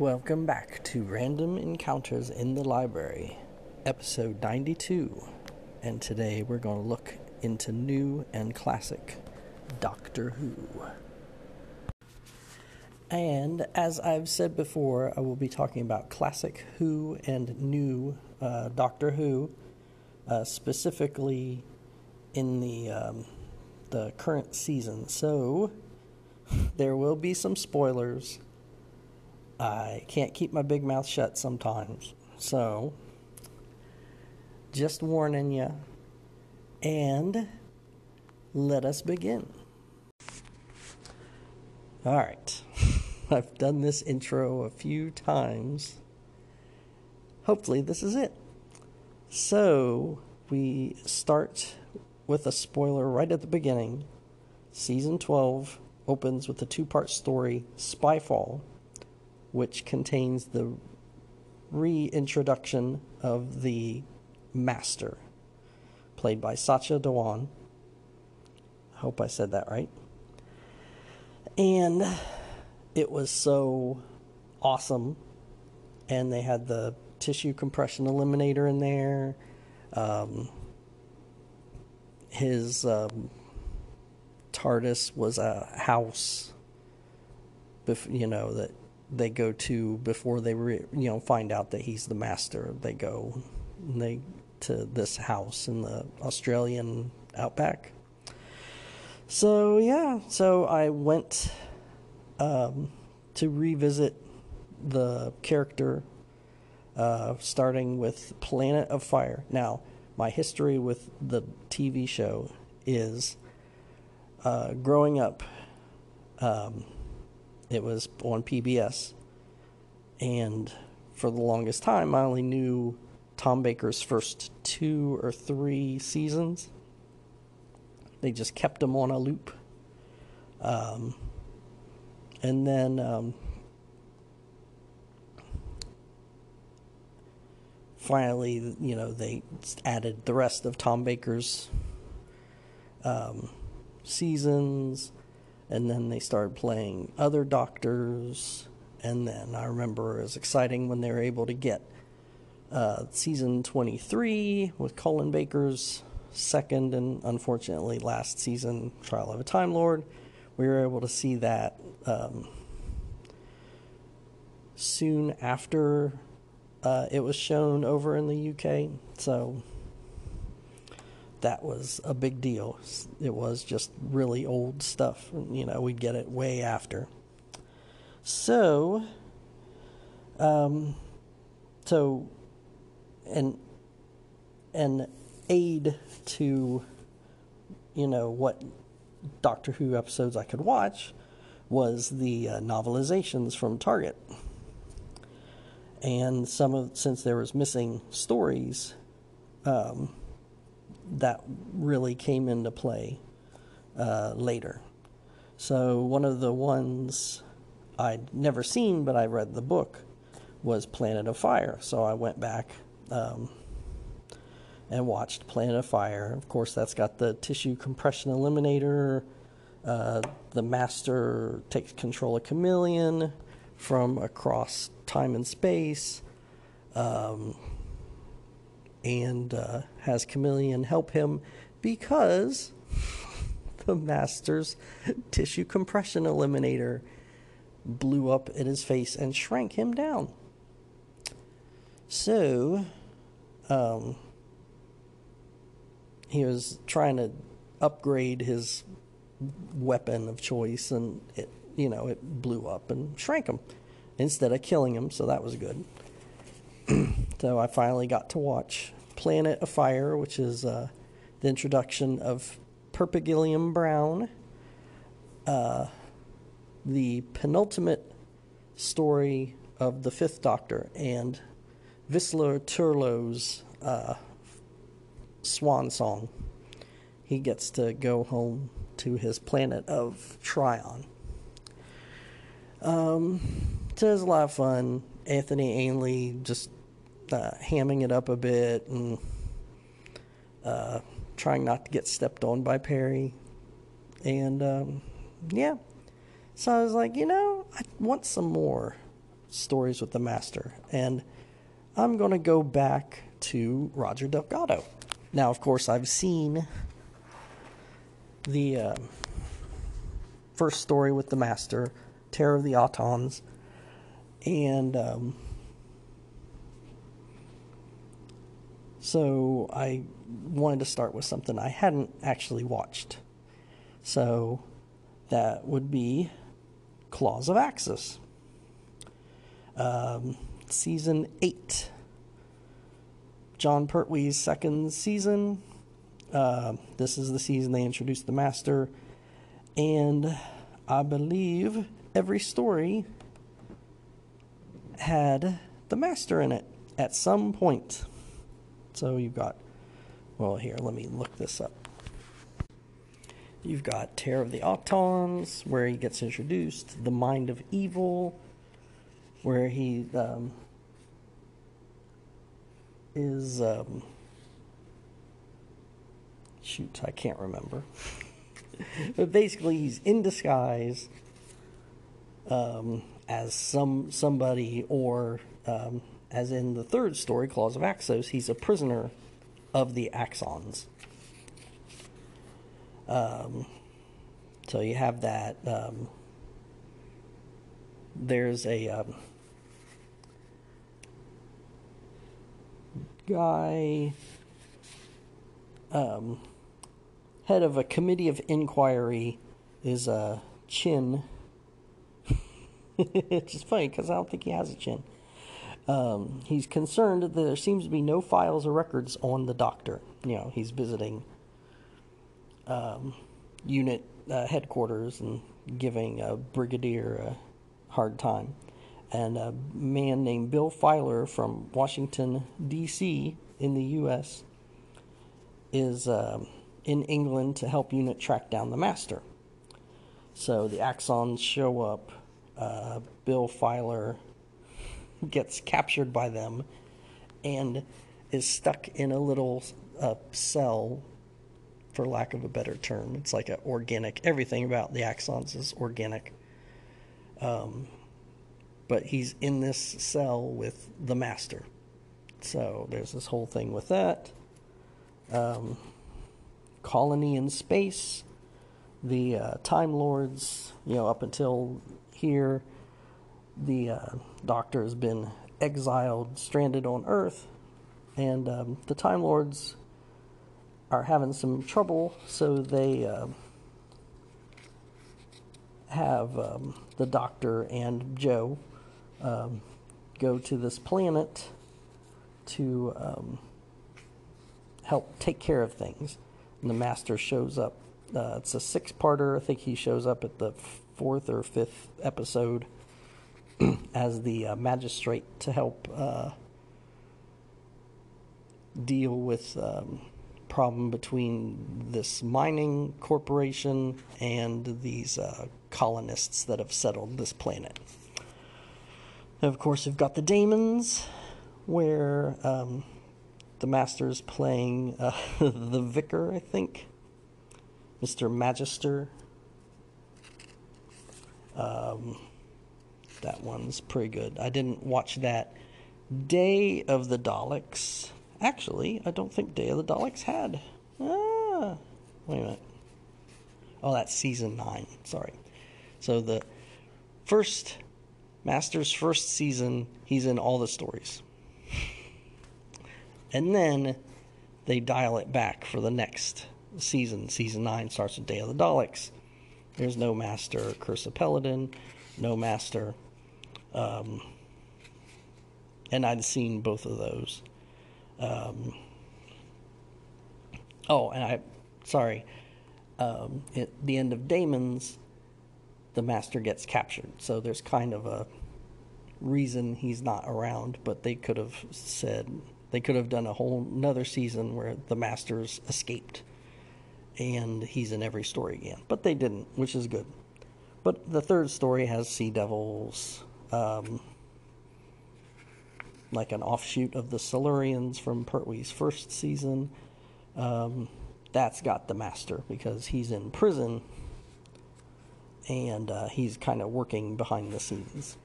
Welcome back to Random Encounters in the Library, episode 92. And today we're going to look into new and classic Doctor Who. And as I've said before, I will be talking about classic Who and new uh, Doctor Who, uh, specifically in the um, the current season. So there will be some spoilers I can't keep my big mouth shut sometimes. So, just warning you. And let us begin. All right. I've done this intro a few times. Hopefully, this is it. So, we start with a spoiler right at the beginning. Season 12 opens with a two part story, Spyfall which contains the reintroduction of the Master, played by Sacha Dhawan. I hope I said that right. And it was so awesome. And they had the tissue compression eliminator in there. Um, his um, TARDIS was a house, you know, that they go to before they re, you know find out that he's the master. They go they to this house in the Australian outback. So yeah, so I went um, to revisit the character, uh, starting with Planet of Fire. Now, my history with the TV show is uh, growing up. Um, it was on PBS. And for the longest time, I only knew Tom Baker's first two or three seasons. They just kept him on a loop. Um, and then um, finally, you know, they added the rest of Tom Baker's um, seasons and then they started playing other doctors. And then i remember it was exciting when they were able to get uh, season 23 with colin baker's second and unfortunately last season trial of a time lord. We were able to see that um, soon after uh, it was shown over in the uk so that was a big deal. It was just really old stuff. You know, we'd get it way after. So, um, so, an an aid to, you know, what Doctor Who episodes I could watch was the uh, novelizations from Target. And some of since there was missing stories, um, that really came into play uh, later. So, one of the ones I'd never seen, but I read the book, was Planet of Fire. So, I went back um, and watched Planet of Fire. Of course, that's got the tissue compression eliminator. Uh, the master takes control of Kamelion from across time and space. Um, and uh, has Kamelion help him because the master's tissue compression eliminator blew up in his face and shrank him down. So, um, he was trying to upgrade his weapon of choice, and it, you know, it blew up and shrank him instead of killing him. So that was good. so I finally got to watch Planet of Fire, which is uh, the introduction of Perpugilliam Brown, uh, the penultimate story of the Fifth Doctor, and Vislor Turlough's uh, swan song. He gets to go home to his planet of Trion. Um, so it was a lot of fun. Anthony Ainley just uh, hamming it up a bit and uh, trying not to get stepped on by Perry. And um, yeah, so I was like, you know, I want some more stories with the Master. And I'm going to go back to Roger Delgado. Now, of course, I've seen the uh, first story with the Master, Terror of the Autons, and um, so I wanted to start with something I hadn't actually watched. So that would be Claws of Axos, Um, season 8. Jon Pertwee's second season. Uh, this is the season they introduced the Master. And I believe every story had the Master in it at some point. So you've got, well, here, let me look this up. You've got Terror of the Autons, where he gets introduced, The Mind of Evil, where he um, is. Um, shoot, I can't remember. but basically, he's in disguise um, as some somebody, or um, as in the third story, Claws of Axos, he's a prisoner of the Axons. Um, so you have that. Um, there's a um, guy, um, head of a committee of inquiry, is a uh, Chin. it's just funny because I don't think he has a chin. Um, he's concerned that there seems to be no files or records on the doctor. You know, he's visiting um, unit uh, headquarters and giving a brigadier a hard time. And a man named Bill Filer from Washington, D.C., in the U.S., is uh, in England to help unit track down the master. So the Axons show up. Uh, Bill Filer gets captured by them and is stuck in a little uh, cell for lack of a better term. It's like an organic. Everything about the axons is organic. Um, but he's in this cell with the master. So there's this whole thing with that. Um, colony in space. The uh, Time Lords, you know, up until here, the uh, Doctor has been exiled, stranded on Earth, and um, the Time Lords are having some trouble, so they uh, have um, the doctor and Jo um, go to this planet to um, help take care of things. And the master shows up. Uh, it's a six parter. I think he shows up at the fourth or fifth episode as the uh, magistrate to help uh, deal with um, problem between this mining corporation and these uh, colonists that have settled this planet. of course, we've got the Daemons, where um, the master's playing uh, the vicar, I think, Mr. Magister. Um, that one's pretty good. I didn't watch that. Day of the Daleks Actually, I don't think Day of the Daleks had. Ah, wait a minute. Oh, that's season nine. Sorry. So the first Master's first season, he's in all the stories. And then they dial it back for the next season. Season 9 starts with Day of the Daleks. There's no Master Curse of Peladon, no Master. Um, and I'd seen both of those. Um, oh, and I, sorry, um, at the end of Daemons, the master gets captured. So there's kind of a reason he's not around, but they could have said, they could have done a whole another season where the master's escaped and he's in every story again. But they didn't, which is good. But the third story has Sea Devils. Um, like an offshoot of the Silurians from Pertwee's first season. Um, that's got the master because he's in prison and uh, he's kind of working behind the scenes.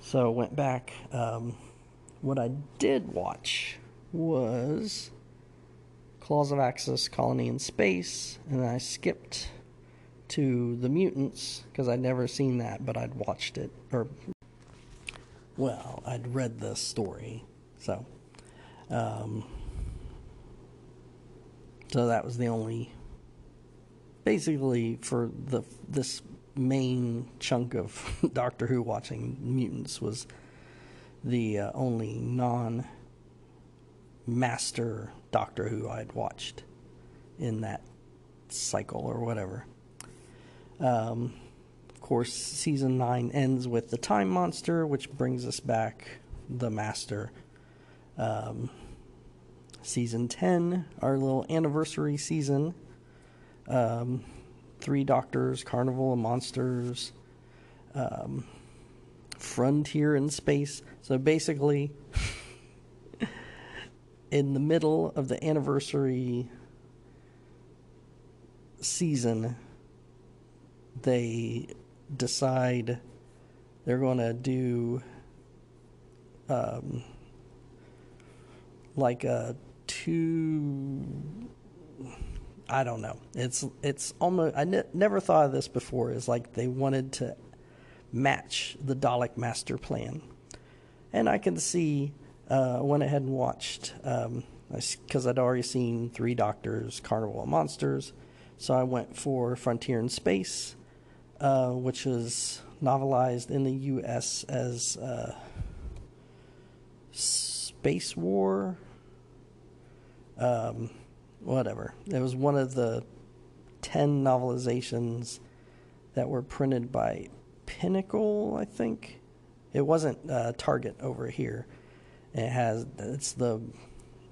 So went back. Um, what I did watch was Claws of Axos Colony in Space, and then I skipped to The Mutants because I'd never seen that, but I'd watched it, or, well, I'd read the story. So, um, so that was the only, basically, for the this main chunk of Doctor Who watching Mutants was the uh, only non master Doctor Who I'd watched in that cycle or whatever. Um, of course, season 9 ends with the Time Monster, which brings us back the Master. Um, season 10, our little anniversary season. Um, three Doctors, Carnival of Monsters, um, Frontier in Space. So basically, in the middle of the anniversary season, they decide they're going to do um, like a two I don't know. It's it's almost I ne- never thought of this before. Is like they wanted to match the Dalek master plan, and I can see uh, went ahead and watched because um, I'd already seen Three Doctors, Carnival of Monsters, so I went for Frontier in Space, uh, which was novelized in the U.S. as uh, Space War. Um, whatever. It was one of the 10 novelizations that were printed by Pinnacle, I think. It wasn't uh, Target over here. It has it's the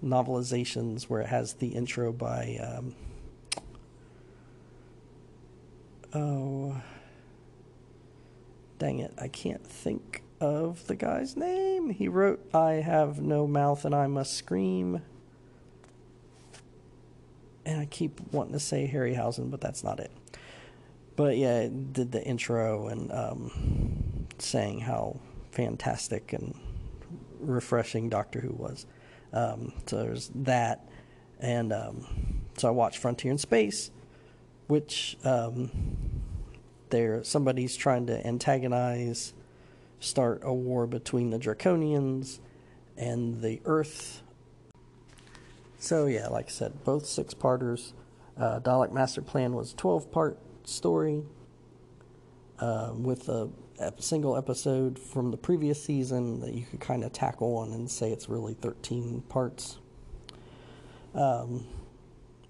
novelizations where it has the intro by um, oh dang it, I can't think of the guy's name. He wrote I have no mouth and I must scream and I keep wanting to say Harryhausen, but that's not it. But yeah, it did the intro and um, saying how fantastic and refreshing Doctor Who was. Um, so there's that, and um, so I watched Frontier in Space, which um, there somebody's trying to antagonize, start a war between the Draconians and the Earth so yeah, like I said, both six parters. Uh, Dalek Master Plan was a twelve part story uh, with a, single episode from the previous season that you could kind of tackle on and say it's really thirteen parts. Um,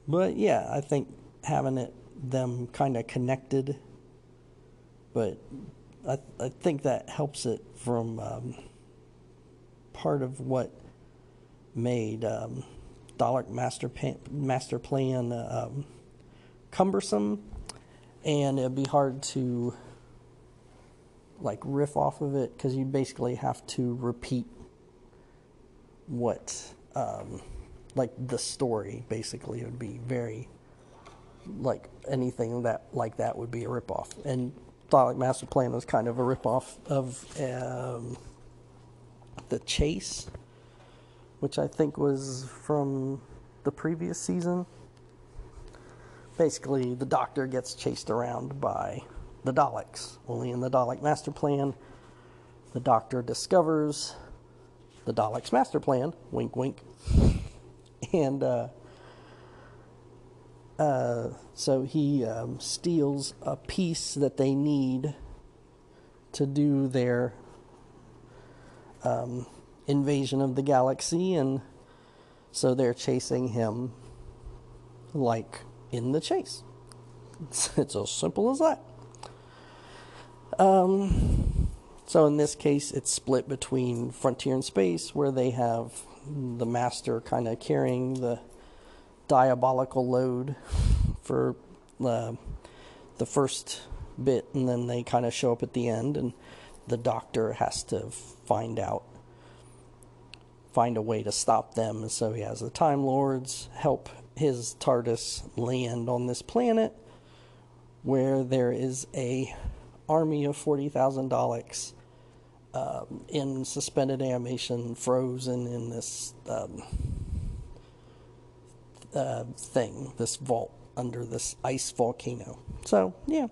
but yeah, I think having it them kind of connected, but I I think that helps it from um, part of what made. Um, Dalek master master plan um, cumbersome, and it'd be hard to like riff off of it because you basically have to repeat what um, like the story basically it would be very like anything that like that would be a ripoff and Dalek Master Plan was kind of a ripoff of um, the Chase which I think was from the previous season. Basically, the Doctor gets chased around by the Daleks. Only in the Dalek Master Plan, the Doctor discovers the Daleks' master plan. Wink, wink. and uh, uh, so he um, steals a piece that they need to do their um, invasion of the galaxy, and so they're chasing him like in the chase. It's, it's as simple as that. Um, so in this case, it's split between Frontier and Space, where they have the Master kind of carrying the diabolical load for uh, the first bit, and then they kind of show up at the end, and the Doctor has to find out find a way to stop them. And so he has the Time Lords help his TARDIS land on this planet where there is a army of 40,000 Daleks um, in suspended animation, frozen in this um, uh, thing, this vault under this ice volcano. So, yeah.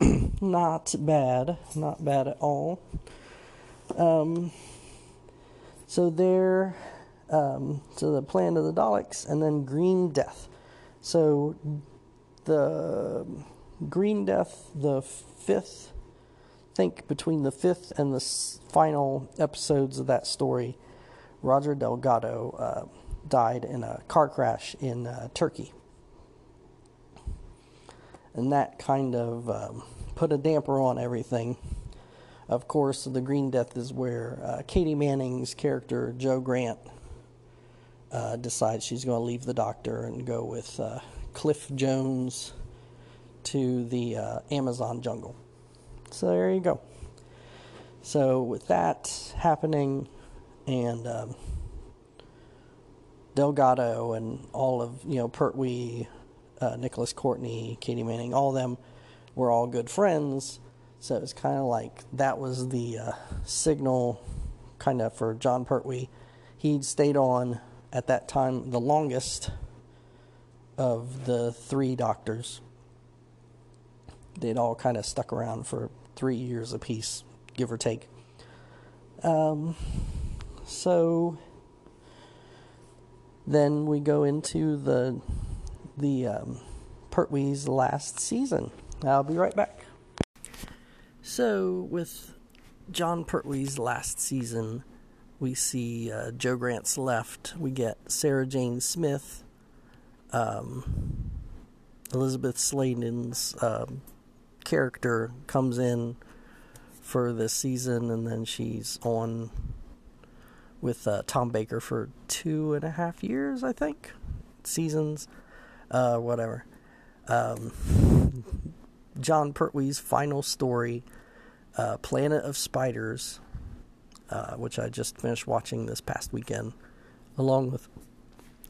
not bad. Not bad at all. Um, so there, um, so the Planet of the Daleks, and then Green Death. So the Green Death, the fifth, I think between the fifth and the final episodes of that story, Roger Delgado uh, died in a car crash in uh, Turkey. And that kind of um, put a damper on everything. Of course, the Green Death is where uh, Katy Manning's character, Jo Grant, uh, decides she's going to leave the doctor and go with uh, Cliff Jones to the uh, Amazon jungle. So there you go. So with that happening, and um, Delgado and all of you know Pertwee, uh, Nicholas Courtney, Katy Manning, all of them were all good friends. So it's kind of like that was the uh, signal, kind of for Jon Pertwee. He'd stayed on at that time the longest of the three doctors. They'd all kind of stuck around for three years apiece, give or take. Um, so then we go into the the um, Pertwee's last season. I'll be right back. So with Jon Pertwee's last season, we see uh, Jo Grant's left. We get Sarah Jane Smith, um, Elizabeth Sladen's um, character comes in for this season, and then she's on with uh, Tom Baker for two and a half years, I think, seasons, uh, whatever. Um, Jon Pertwee's final story, uh, Planet of Spiders, uh, which I just finished watching this past weekend, along with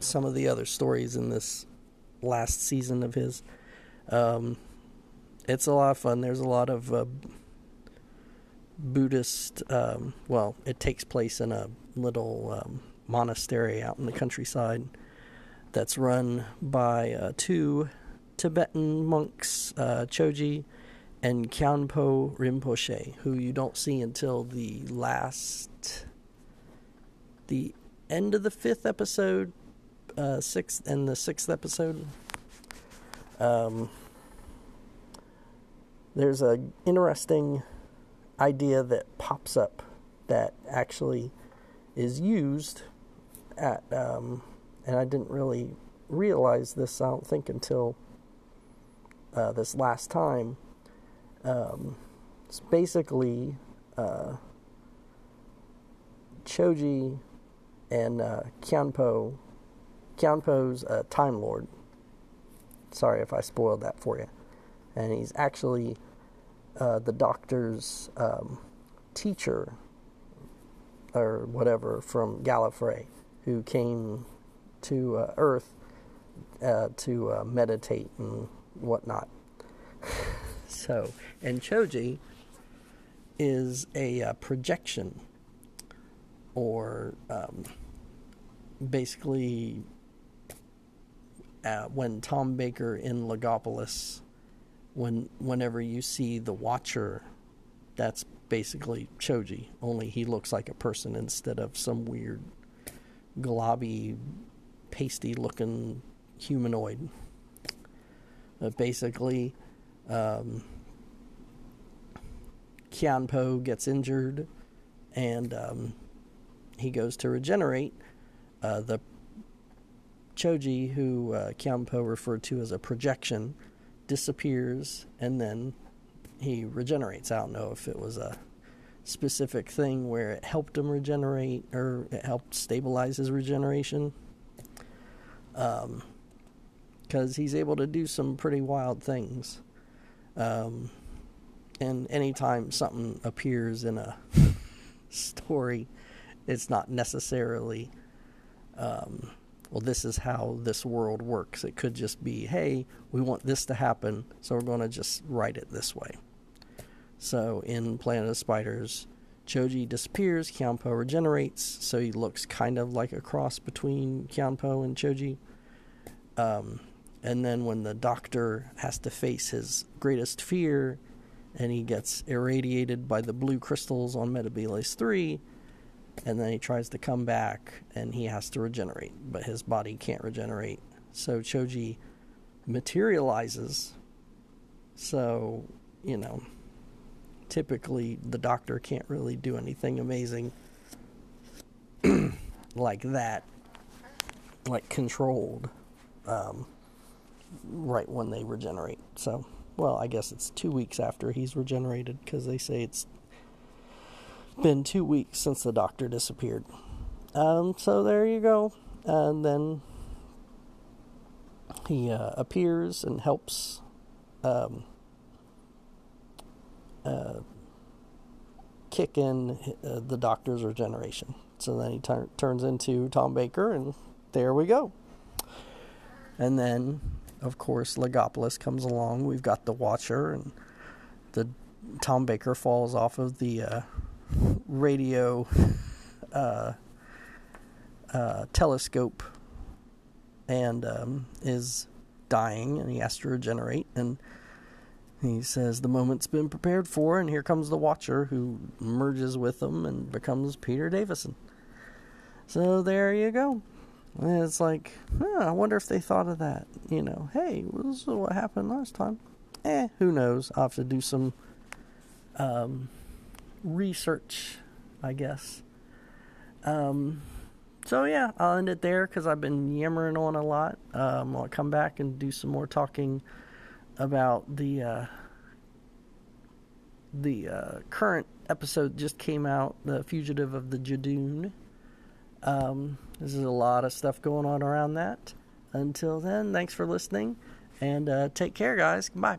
some of the other stories in this last season of his. Um, it's a lot of fun. There's a lot of uh, Buddhist. Um, well, it takes place in a little um, monastery out in the countryside that's run by uh, two Tibetan monks, uh, Choji and K'anpo Rinpoche, who you don't see until the last, the end of the fifth episode, uh, sixth and the sixth episode. Um, there's a interesting idea that pops up that actually is used at, um, and I didn't really realize this. I don't think until uh, this last time. Um, it's basically uh, Choji and uh, K'anpo. K'anpo's a Time Lord. Sorry if I spoiled that for you. And he's actually uh, the doctor's um, teacher or whatever from Gallifrey who came to uh, Earth uh, to uh, meditate and whatnot. so, and Choji is a uh, projection, or um, basically when Tom Baker in Logopolis, when whenever you see the Watcher, that's basically Choji. Only he looks like a person instead of some weird, globby, pasty-looking humanoid. Basically, um, K'anpo gets injured, and um, he goes to regenerate. Uh, the Choji, who uh, K'anpo referred to as a projection, disappears, and then he regenerates. I don't know if it was a specific thing where it helped him regenerate or it helped stabilize his regeneration. Um, because he's able to do some pretty wild things. Um, and anytime something appears in a story, it's not necessarily, um, well, this is how this world works. It could just be, hey, we want this to happen, so we're going to just write it this way. So in Planet of Spiders, Choji disappears, K'anpo regenerates, so he looks kind of like a cross between K'anpo and Choji. Um, and then when the doctor has to face his greatest fear and he gets irradiated by the blue crystals on Metebelis 3, and then he tries to come back and he has to regenerate, but his body can't regenerate. So Choji materializes. So, you know, typically the doctor can't really do anything amazing like that, like controlled, um, right when they regenerate. So, well, I guess it's two weeks after he's regenerated because they say it's been two weeks since the doctor disappeared. Um, so there you go. And then he uh, appears and helps um, uh, kick in uh, the doctor's regeneration. So then he tur- turns into Tom Baker, and there we go. And then, of course, Logopolis comes along. We've got the Watcher, and the Tom Baker falls off of the uh, radio uh, uh, telescope and um, is dying, and he has to regenerate. And he says the moment's been prepared for, and here comes the Watcher, who merges with them and becomes Peter Davison. So there you go. And it's like, huh, I wonder if they thought of that. You know, hey, this is what happened last time. Eh, who knows? I'll have to do some um, research, I guess. Um, so yeah, I'll end it there because I've been yammering on a lot. Um, I'll come back and do some more talking about the uh, the uh, current episode just came out, the Fugitive of the Judoon. Um, is a lot of stuff going on around that. Until then, thanks for listening, and uh, take care, guys. Bye.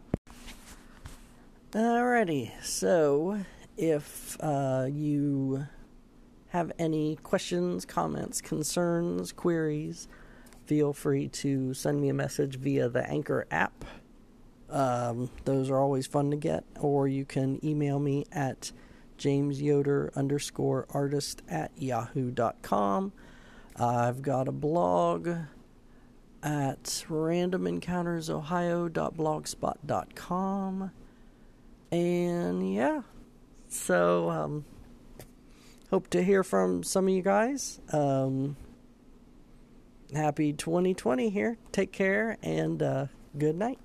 Alrighty, so if uh, you have any questions, comments, concerns, queries, feel free to send me a message via the Anchor app. Um, those are always fun to get, or you can email me at jamesyoder underscore artist at yahoo.com. I've got a blog at randomencountersohio.blogspot.com. And yeah, so um, hope to hear from some of you guys. Um, happy 2020 here. Take care and uh, good night.